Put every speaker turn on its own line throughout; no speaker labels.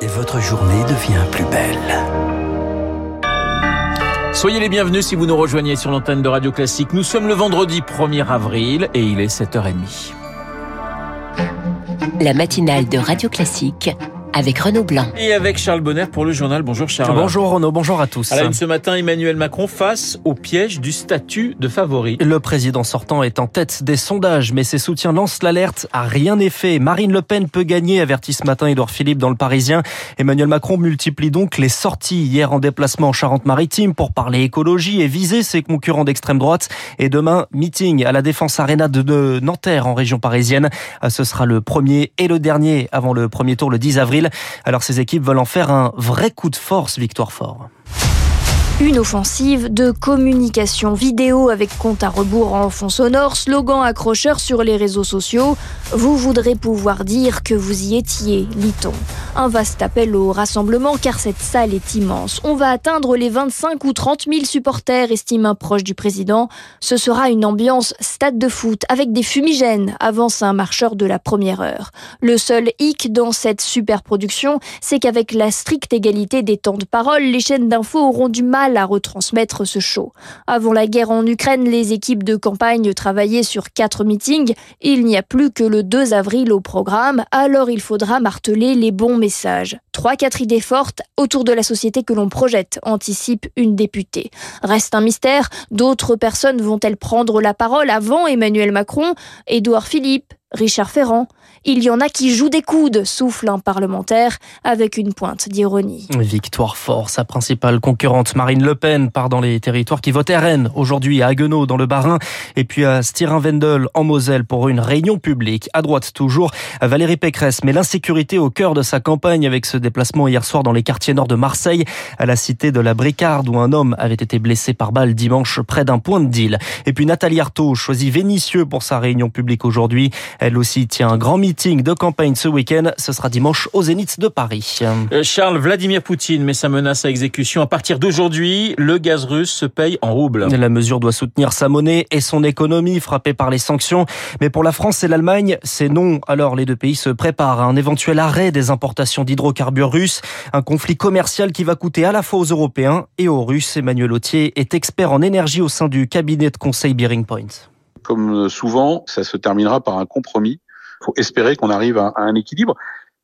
et votre journée devient plus belle.
Soyez les bienvenus si vous nous rejoignez sur l'antenne de Radio Classique. Nous sommes le vendredi 1er avril et il est 7h30.
La matinale de Radio Classique avec Renaud Blanc.
Et avec Charles Bonner pour le journal. Bonjour Charles.
Bonjour Renaud, bonjour à tous.
À la une ce matin, Emmanuel Macron face au piège du statut de favori.
Le président sortant est en tête des sondages, mais ses soutiens lancent l'alerte. À rien n'est fait. Marine Le Pen peut gagner, avertit ce matin Édouard Philippe dans le Parisien. Emmanuel Macron multiplie donc les sorties hier en déplacement en Charente-Maritime pour parler écologie et viser ses concurrents d'extrême droite. Et demain, meeting à la Défense Arena de Nanterre en région parisienne. Ce sera le premier et le dernier avant le premier tour le 10 avril. Alors ces équipes veulent en faire un vrai coup de force, Victoire Fort.
Une offensive de communication vidéo avec compte à rebours en fond sonore, slogan accrocheur sur les réseaux sociaux. Vous voudrez pouvoir dire que vous y étiez, lit-on. Un vaste appel au rassemblement car cette salle est immense. On va atteindre les 25 ou 30 000 supporters, estime un proche du président. Ce sera une ambiance stade de foot avec des fumigènes, avance un marcheur de la première heure. Le seul hic dans cette super production, c'est qu'avec la stricte égalité des temps de parole, les chaînes d'infos auront du mal à retransmettre ce show. Avant la guerre en Ukraine, les équipes de campagne travaillaient sur quatre meetings. Il n'y a plus que le 2 avril au programme, alors il faudra marteler les bons messages. Trois, quatre idées fortes autour de la société que l'on projette, anticipe une députée. Reste un mystère, d'autres personnes vont-elles prendre la parole avant Emmanuel Macron, Édouard Philippe, Richard Ferrand. Il y en a qui jouent des coudes, souffle un parlementaire avec une pointe d'ironie.
Victoire fort, sa principale concurrente Marine Le Pen part dans les territoires qui votent RN aujourd'hui à Haguenau dans le Bas-Rhin et puis à Stirin-Wendel en Moselle pour une réunion publique. À droite toujours, Valérie Pécresse met l'insécurité au cœur de sa campagne avec ce déplacement hier soir dans les quartiers nord de Marseille à la cité de la Bricarde où un homme avait été blessé par balle dimanche près d'un point de deal. Et puis Nathalie Arthaud choisit Vénitieux pour sa réunion publique aujourd'hui. Elle aussi tient un grand meeting de campagne ce week-end. Ce sera dimanche au Zénith de Paris.
Euh, Charles, Vladimir Poutine met sa menace à exécution. À partir d'aujourd'hui, le gaz russe se paye en roubles.
La mesure doit soutenir sa monnaie et son économie frappée par les sanctions. Mais pour la France et l'Allemagne, c'est non. Alors les deux pays se préparent à un éventuel arrêt des importations d'hydrocarbures russes. Un conflit commercial qui va coûter à la fois aux Européens et aux Russes. Emmanuel Autier est expert en énergie au sein du cabinet de conseil Bearing Point.
Comme souvent, ça se terminera par un compromis. Il faut espérer qu'on arrive à, un équilibre.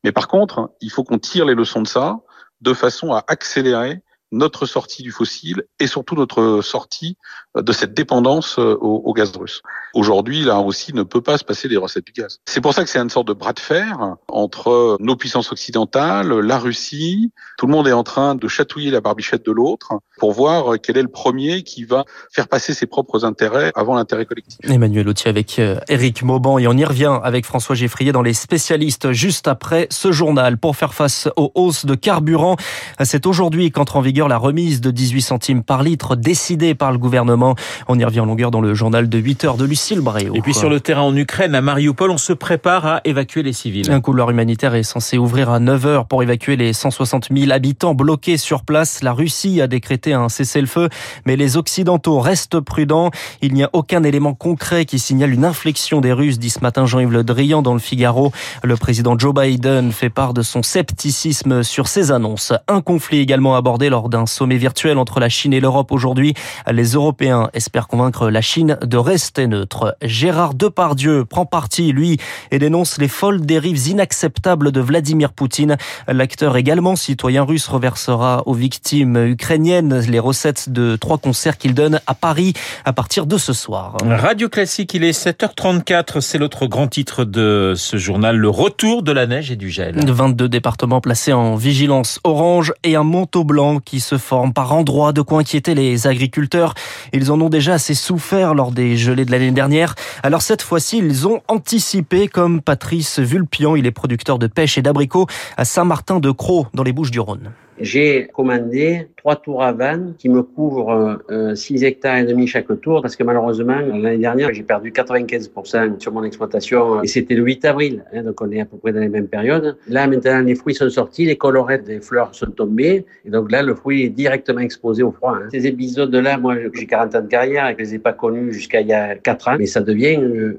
Mais par contre, il faut qu'on tire les leçons de ça de façon à accélérer notre sortie du fossile et surtout notre sortie de cette dépendance euh, au, gaz russe. Aujourd'hui, la Russie ne peut pas se passer des recettes du gaz. C'est pour ça que c'est une sorte de bras de fer entre nos puissances occidentales, la Russie. Tout le monde est en train de chatouiller la barbichette de l'autre pour voir quel est le premier qui va faire passer ses propres intérêts avant l'intérêt collectif.
Emmanuel Autier avec Eric euh, Mauban et on y revient avec François Geffrier dans les spécialistes juste après ce journal pour faire face aux hausses de carburant. C'est aujourd'hui qu'entre en vigueur la remise de 18 centimes par litre décidée par le gouvernement. On y revient en longueur dans le journal de 8 heures de Lucille Bréau.
Et puis sur le terrain en Ukraine, à Mariupol, on se prépare à évacuer les civils.
Un couloir humanitaire est censé ouvrir à 9 heures pour évacuer les 160 000 habitants bloqués sur place. La Russie a décrété un cessez-le-feu, mais les Occidentaux restent prudents. Il n'y a aucun élément concret qui signale une inflexion des Russes, dit ce matin Jean-Yves Le Drian dans le Figaro. Le président Joe Biden fait part de son scepticisme sur ces annonces. Un conflit également abordé lors d'un sommet virtuel entre la Chine et l'Europe aujourd'hui. Les Européens espèrent convaincre la Chine de rester neutre. Gérard Depardieu prend parti, lui, et dénonce les folles dérives inacceptables de Vladimir Poutine. L'acteur également citoyen russe reversera aux victimes ukrainiennes les recettes de trois concerts qu'il donne à Paris à partir de ce soir.
Radio Classique, il est 7h34. C'est l'autre grand titre de ce journal, le retour de la neige et du gel.
22 départements placés en vigilance orange et un manteau blanc qui se forme par endroits, de quoi inquiéter les agriculteurs. Ils en ont déjà assez souffert lors des gelées de l'année dernière. Alors cette fois-ci, ils ont anticipé comme Patrice Vulpian. Il est producteur de pêche et d'abricots à Saint-Martin-de-Croix dans les Bouches-du-Rhône.
J'ai commandé trois tours à vannes qui me couvrent 6 hectares et demi chaque tour parce que malheureusement, l'année dernière, j'ai perdu 95% sur mon exploitation et c'était le 8 avril, hein, donc on est à peu près dans les mêmes périodes. Là, maintenant, les fruits sont sortis, les colorettes des fleurs sont tombées et donc là, le fruit est directement exposé au froid. Hein. Ces épisodes-là, moi, j'ai 40 ans de carrière et je les ai pas connus jusqu'à il y a 4 ans, mais ça devient une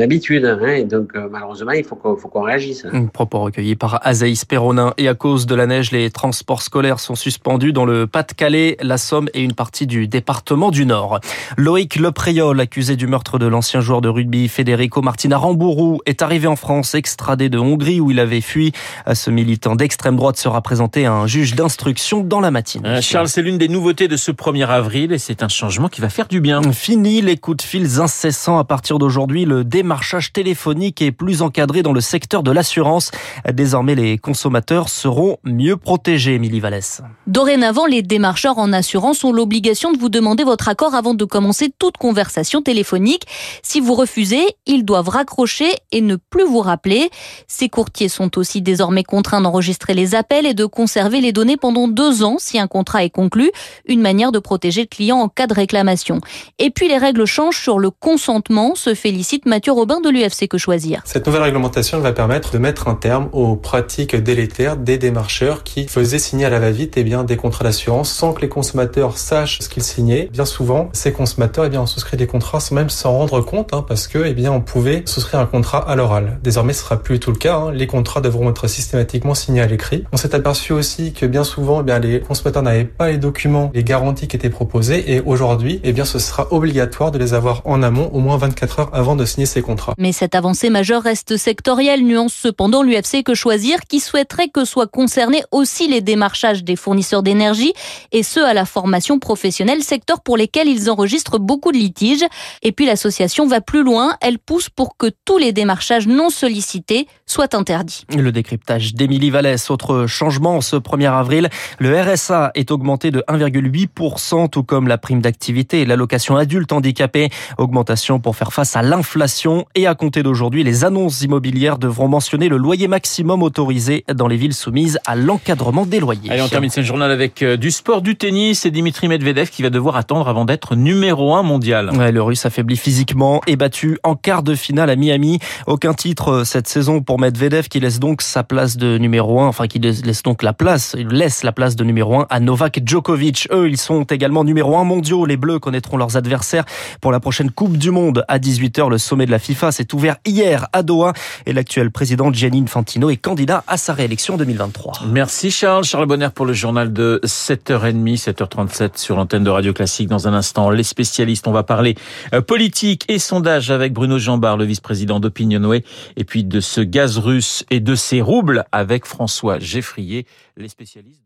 habitude. Hein, et donc, malheureusement, il faut qu'on, qu'on réagisse.
Un propos recueilli par Azaïs Perronin et à cause de la neige, les transports scolaires sont suspendus dans le Pas-de-Calais, la Somme et une partie du département du Nord. Loïc Lepréol, accusé du meurtre de l'ancien joueur de rugby Federico Martina Rambourou, est arrivé en France, extradé de Hongrie où il avait fui. Ce militant d'extrême droite sera présenté à un juge d'instruction dans la matinée.
Euh, Charles, c'est l'une des nouveautés de ce 1er avril et c'est un changement qui va faire du bien.
Fini les coups de fils incessants à partir d'aujourd'hui. Le démarchage téléphonique est plus encadré dans le secteur de l'assurance. Désormais, les consommateurs seront mieux protégés, Émilie Vallès.
Dorénavant, les démarcheurs en assurance ont l'obligation de vous demander votre accord avant de commencer toute conversation téléphonique. Si vous refusez, ils doivent raccrocher et ne plus vous rappeler. Ces courtiers sont aussi désormais contraints d'enregistrer les appels et de conserver les données pendant deux ans si un contrat est conclu, une manière de protéger le client en cas de réclamation. Et puis les règles changent sur le consentement, se félicite Mathieu Robin de l'UFC Que Choisir.
Cette nouvelle réglementation va permettre de mettre un terme aux pratiques délétères des démarcheurs qui faisaient signer à la va-vite eh bien, des contrats d'assurance sans que les consommateurs sachent ce qu'ils signaient. Bien souvent, ces consommateurs eh bien, ont souscrit des contrats sans même s'en rendre compte hein, parce que eh bien, on pouvait souscrire un contrat à l'oral. Désormais, ce sera plus tout le cas. Hein. Les contrats devront être systématiquement signés à l'écrit. On s'est aperçu aussi que bien souvent, eh bien, les consommateurs n'avaient pas les documents, les garanties qui étaient proposées et aujourd'hui, eh bien, ce sera obligatoire de les avoir en amont au moins 24 heures avant de signer ces contrats.
Mais cette avancée majeure reste sectorielle, nuance cependant l'UFC Que Choisir qui souhaiterait que soient concernés aussi les démarchages des fournisseurs d'énergie et ceux à la formation professionnelle, secteur pour lesquels ils enregistrent beaucoup de litiges. Et puis l'association va plus loin, elle pousse pour que tous les démarchages non sollicités soient interdits.
Le décryptage d'Émilie Vallès, autre changement ce 1er avril, le RSA est augmenté de 1,8%, tout comme la prime d'activité et l'allocation adulte handicapé. Augmentation pour faire face à l'inflation et à compter d'aujourd'hui, les annonces immobilières devront mentionner le loyer maximum autorisé dans les villes soumises à l'encadrement des loyers.
Allez, on termine ce journal avec euh, du sport, du tennis et Dimitri Medvedev qui va devoir attendre avant d'être numéro un mondial.
Ouais, le russe affaibli physiquement et battu en quart de finale à Miami. Aucun titre euh, cette saison pour Medvedev qui laisse donc sa place de numéro un, enfin qui laisse donc la place, il laisse la place de numéro un à Novak Djokovic. Eux, ils sont également numéro un mondiaux. Les Bleus connaîtront leurs adversaires pour la prochaine Coupe du Monde à 18h. Le sommet de la FIFA s'est ouvert hier à Doha et l'actuel président Gianni Infantino est candidat à sa réélection 2023.
Merci Charles. Charles Bonner pour le journal de 7h30, 7h37 sur l'antenne de Radio Classique. Dans un instant, les spécialistes, on va parler euh, politique et sondage avec Bruno Jambard, le vice-président d'Opinionway, et puis de ce gaz russe et de ses roubles avec François Geffrier, les spécialistes.